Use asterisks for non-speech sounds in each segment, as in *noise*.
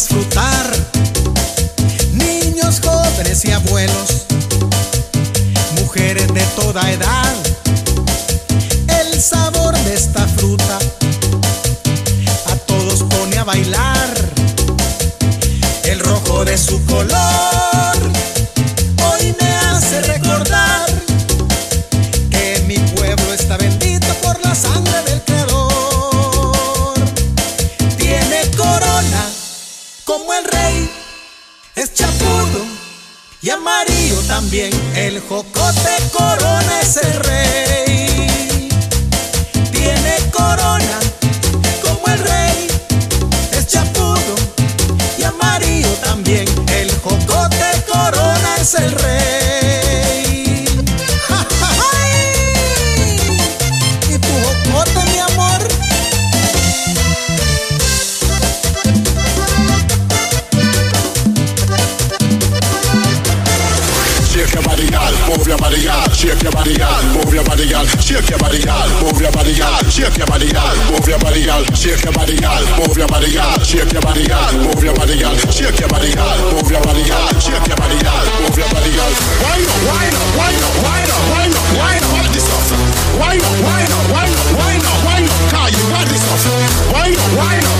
disfrutar. Niños, jóvenes y abuelos, mujeres de toda edad, el sabor de esta fruta a todos pone a bailar. El rojo de su color hoy me hace recordar. y amarillo también. El jocote corona es el rey. Tiene corona como el rey. Es chapudo y amarillo también. El jocote corona es el rey. shake your body, girl. Move your body, girl. Shake your body, girl. Move your body, girl. Shake your body, girl. Move your body, girl. Shake your body, girl. Move your body, girl. Shake your body, girl. Move your body, girl. Shake your body, girl. Move your body, girl. Shake your body, girl. Move your body, girl. Wind Why not? Why not? Why not? Why not? Why not? Why This stuff. Wind up, Why not? Why not? Why not? Why not? Why not? got this stuff. Wind up, wind up.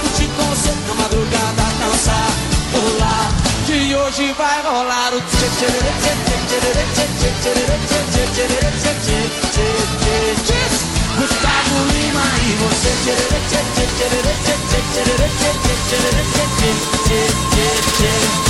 Curtir você na madrugada, dançar, pular. Que hoje vai rolar o tchê tchê tchê tchê tchê tchê tchê tchê tchê tchê tchê tchê tchê e você tchê tchê tchê tchê tchê tchê tchê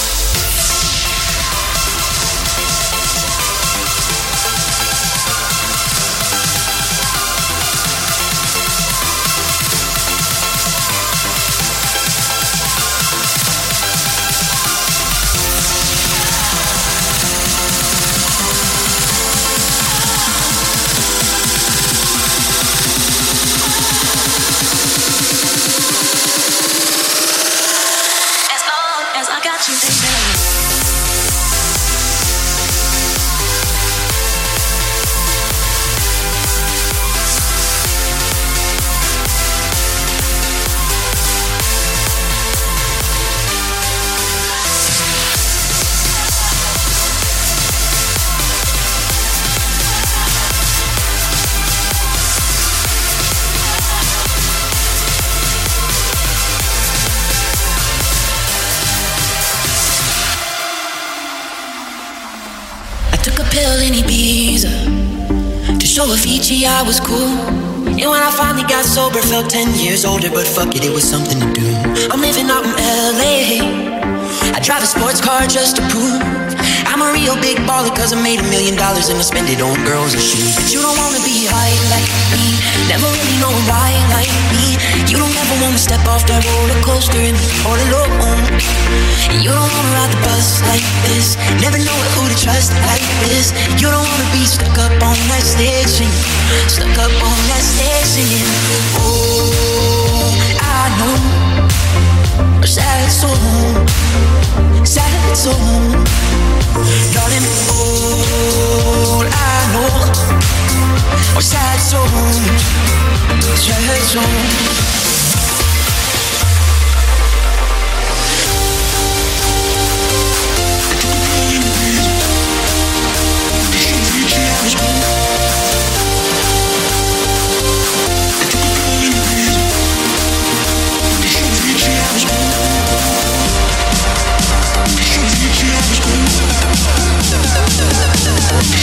sober, felt 10 years older, but fuck it, it was something to do. I'm living out in LA. I drive a sports car just to prove real big baller, cause I made a million dollars and I spend it on girls and shoes. But you don't wanna be high like me, never really know why like me. You don't ever wanna step off that roller coaster and all alone. You don't wanna ride the bus like this, never know who to trust like this. You don't wanna be stuck up on that station, stuck up on that station. Oh, I know a sad soul, sad soul. Darling, all I know sad sad. ちょっと待って。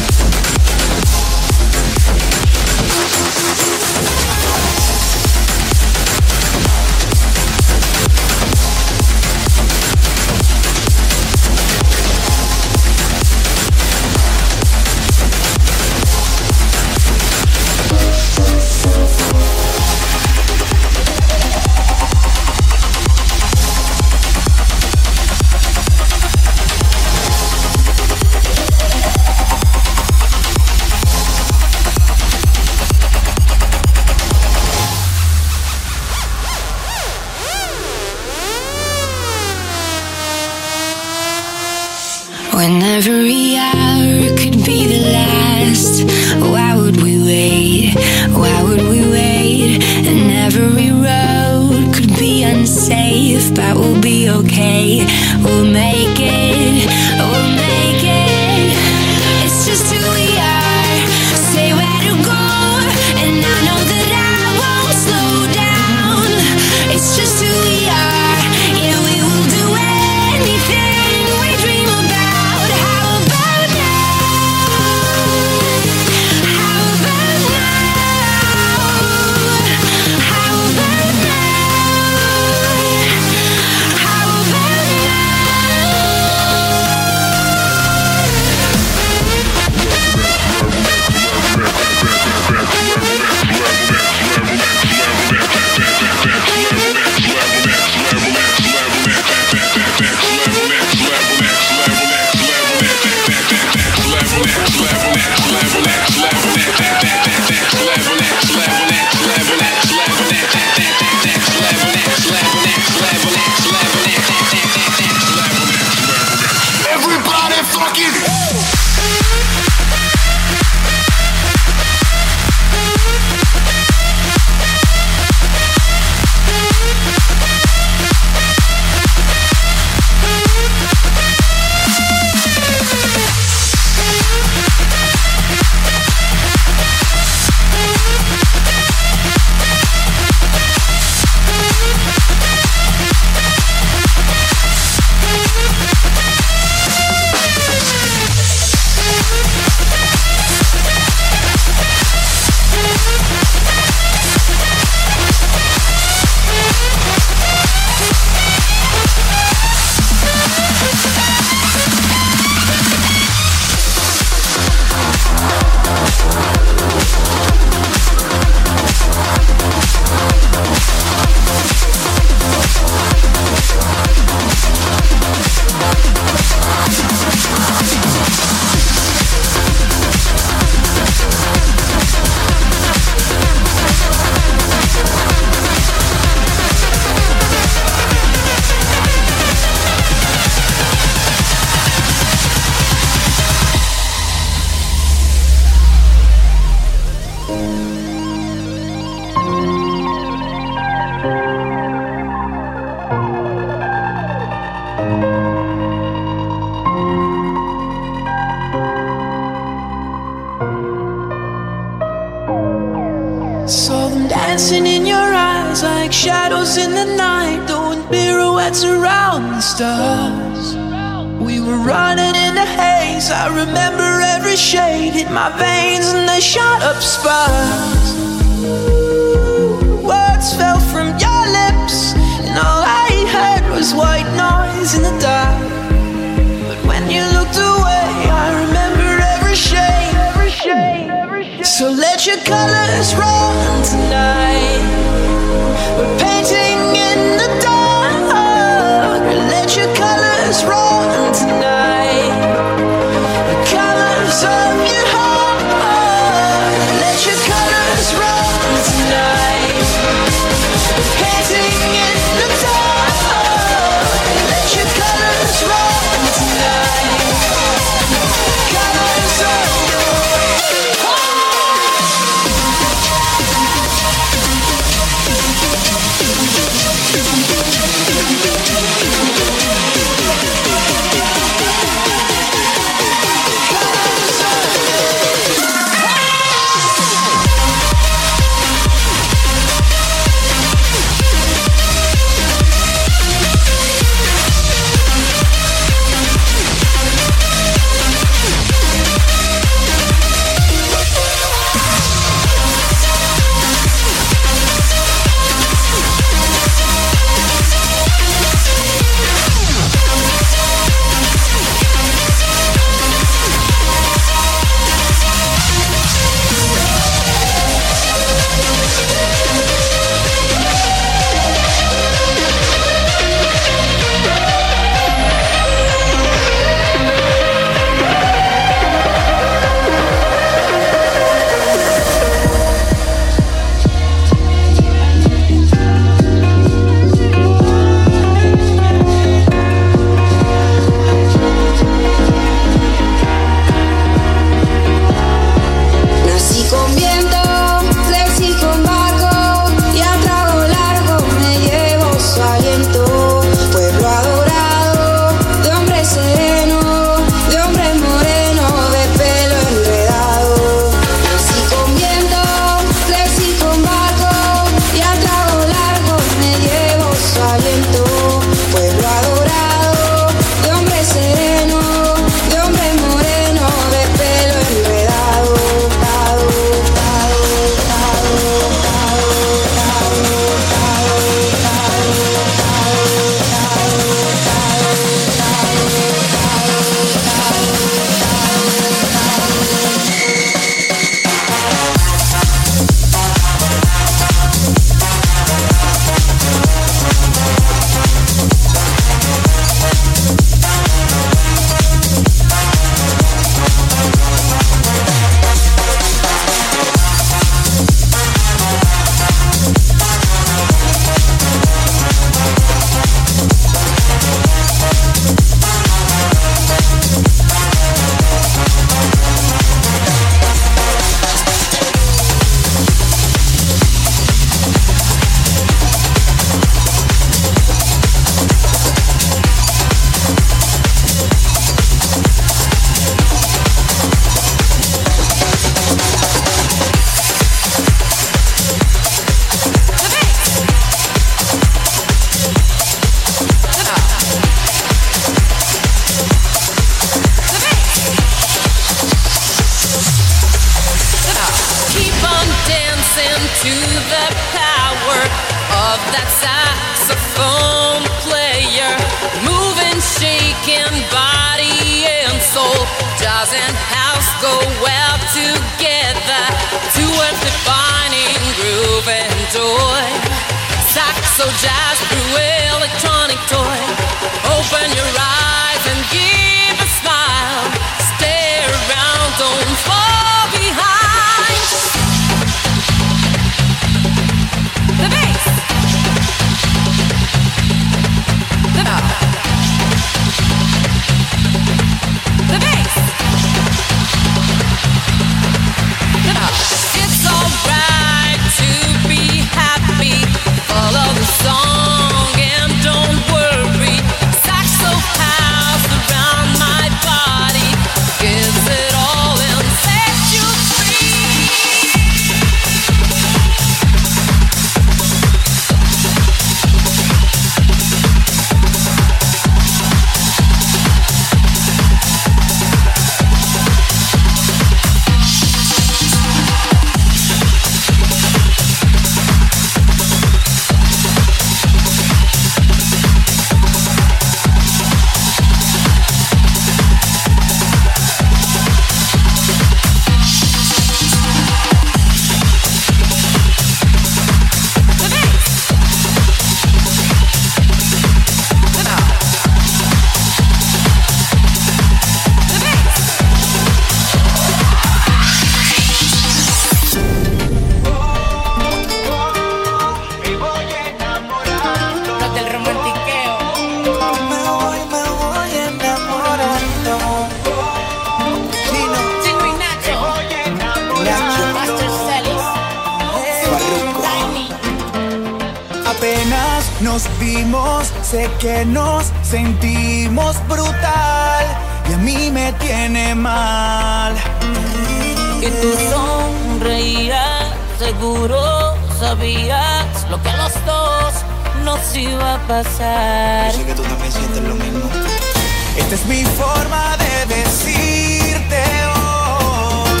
mi forma de decirte hoy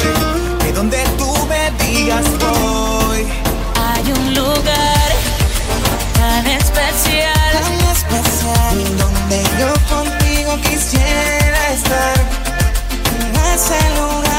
que donde tú me digas voy. Hay un lugar tan especial. Tan especial donde yo contigo quisiera estar. En ese lugar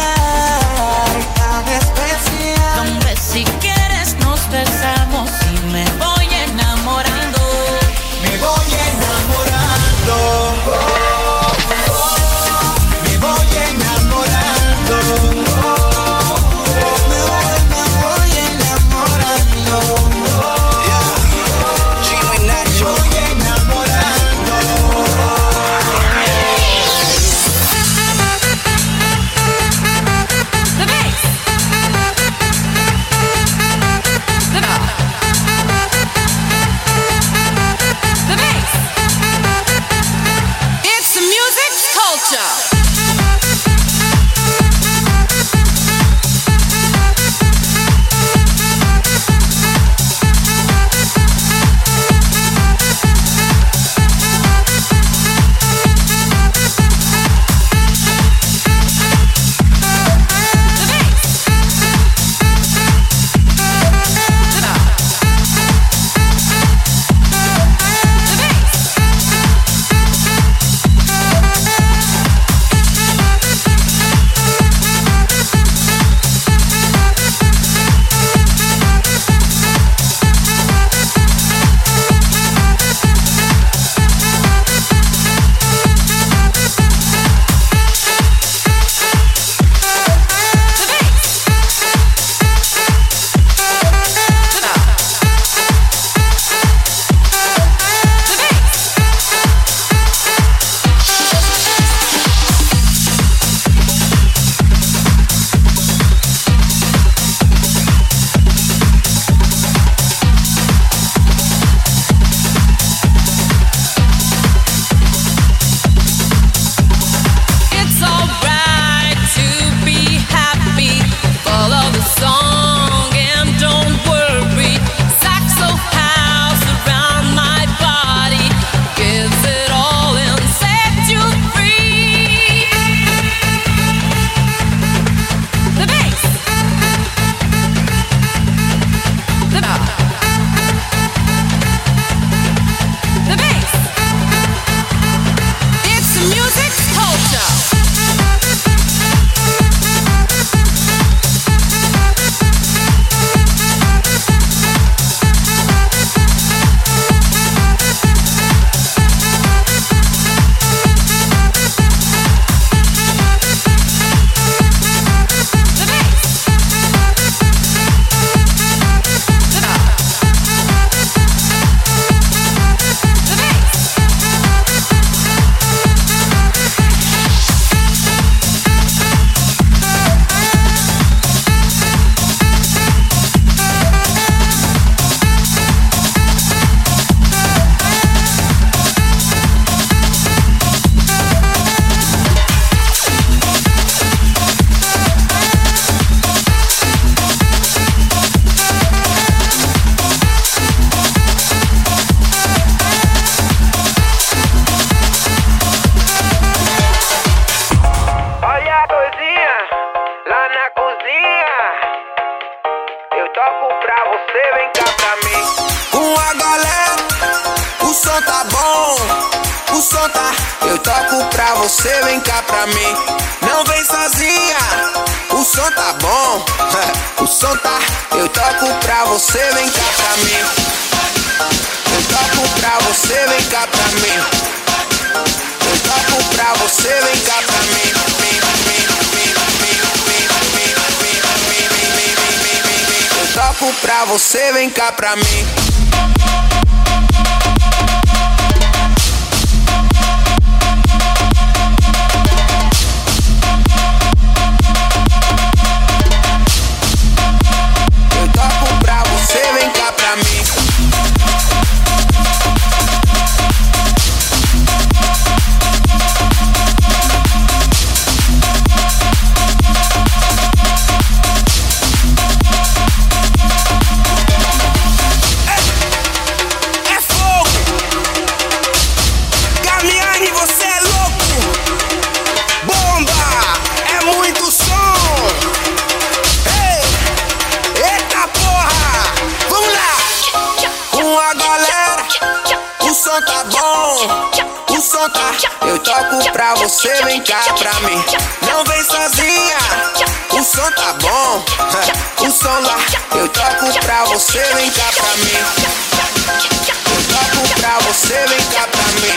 tá, eu toco pra você, vem cá pra mim. Eu toco pra você, vem cá pra mim. Eu toco pra você, vem cá pra mim. Eu toco pra você, vem cá pra mim. Você vem cá pra mim. Não vem sozinha, o som tá bom. *laughs* O som lá, eu toco pra você, vem cá pra mim. Eu toco pra você, vem cá pra mim.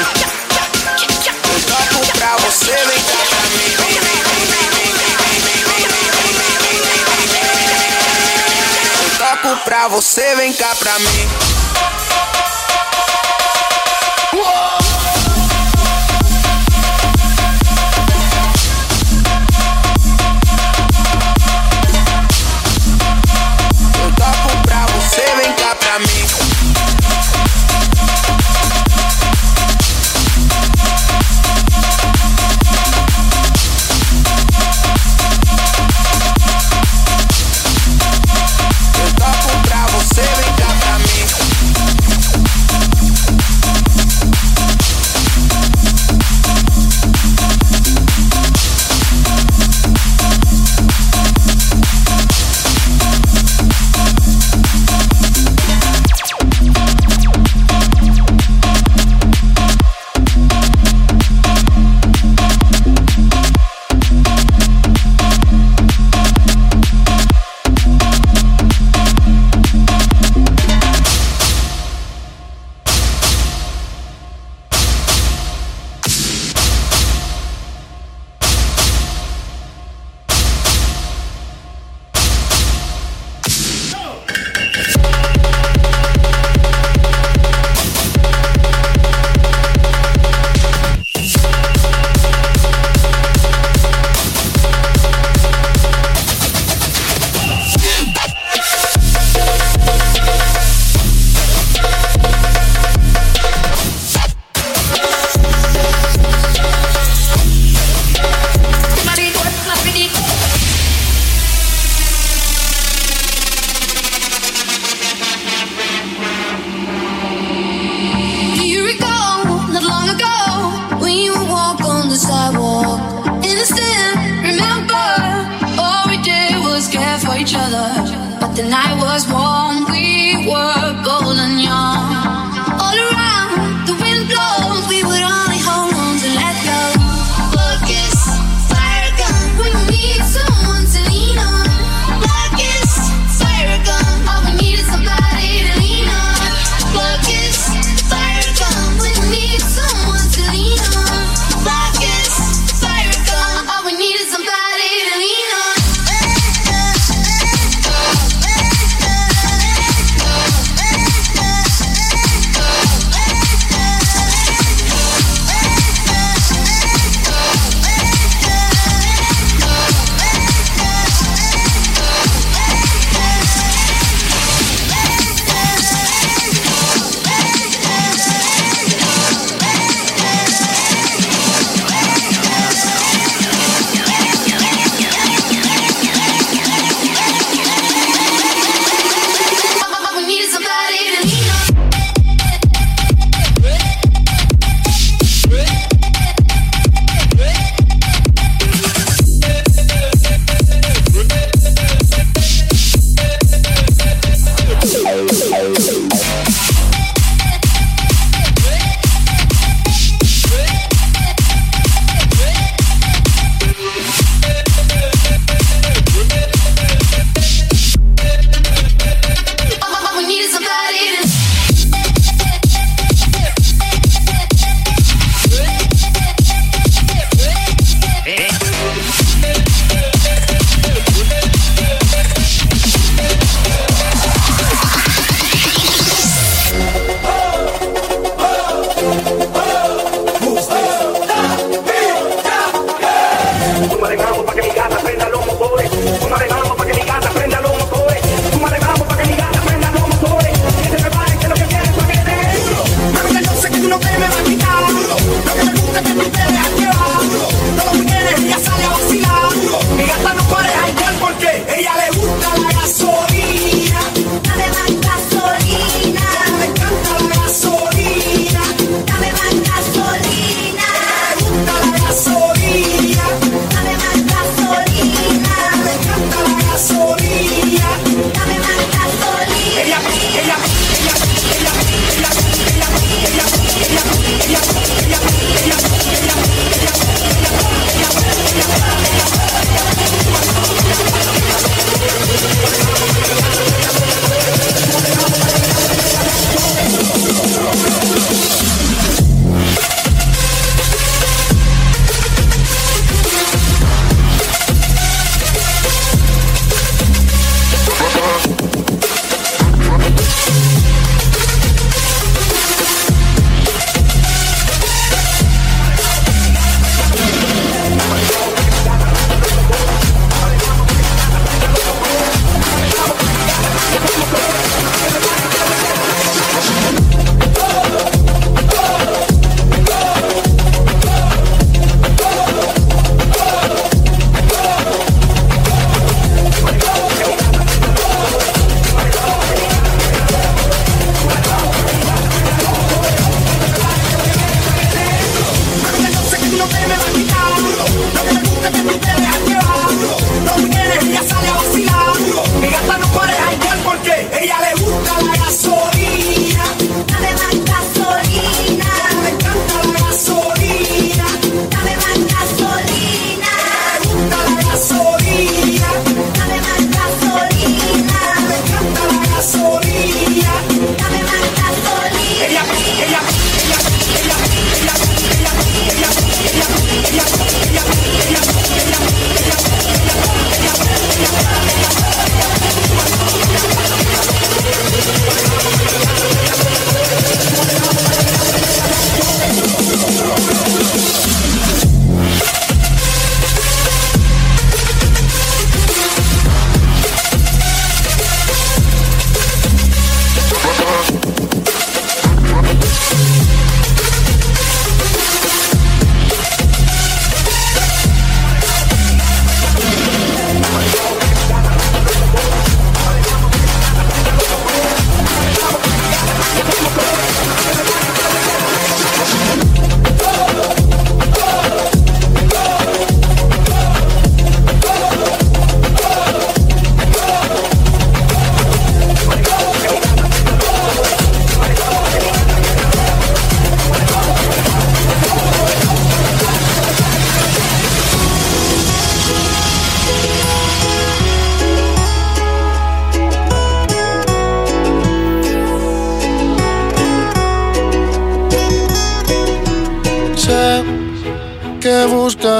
Eu toco pra você, vem cá pra mim. Eu toco pra você, vem cá pra mim.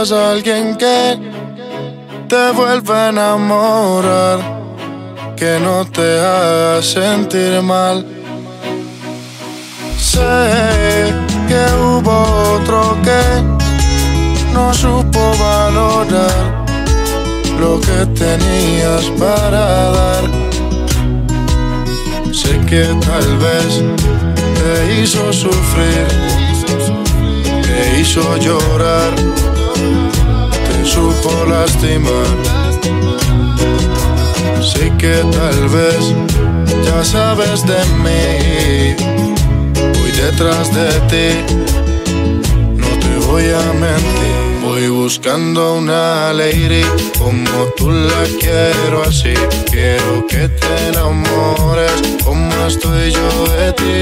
Alguien que te vuelva a enamorar, que no te haga sentir mal. Sé que hubo otro que no supo valorar lo que tenías para dar. Sé que tal vez te hizo sufrir, te hizo llorar supo lastimar. Sé que tal vez ya sabes de mí, voy detrás de ti, no te voy a mentir. Voy buscando una lady como tú la quiero así. Quiero que te enamores como estoy yo de ti.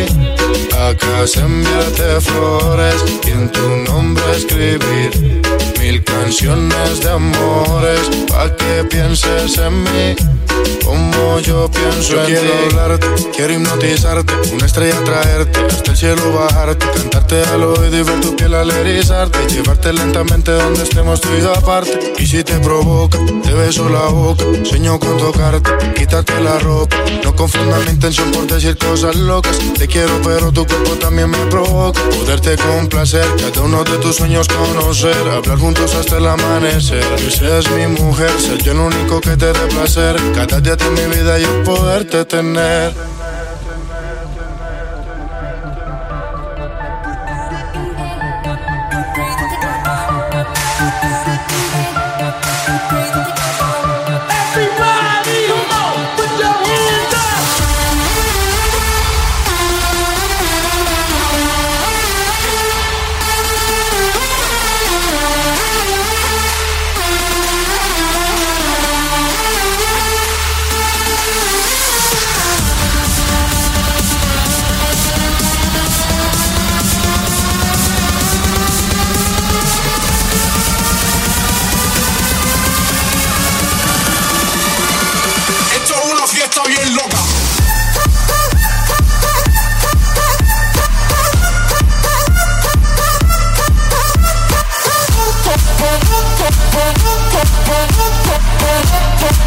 Acá se enviarte flores y en tu nombre escribir mil canciones de amores pa' que pienses en mí como yo pienso en quiero hablarte, quiero hipnotizarte, una estrella traerte, hasta el cielo bajarte, cantarte al oído y ver tu piel alerizarte, llevarte lentamente donde estemos tú y aparte. Y si te provoca, te beso la boca, sueño con tocarte, quitarte la ropa. No confunda mi intención por decir cosas locas. Te quiero, pero tu cuerpo también me provoca. Poderte complacer, cada uno de tus sueños conocer, hablar juntos hasta el amanecer. Y seas mi mujer, ser yo el único que te dé placer. Cada día de mi vida yo poderte tener.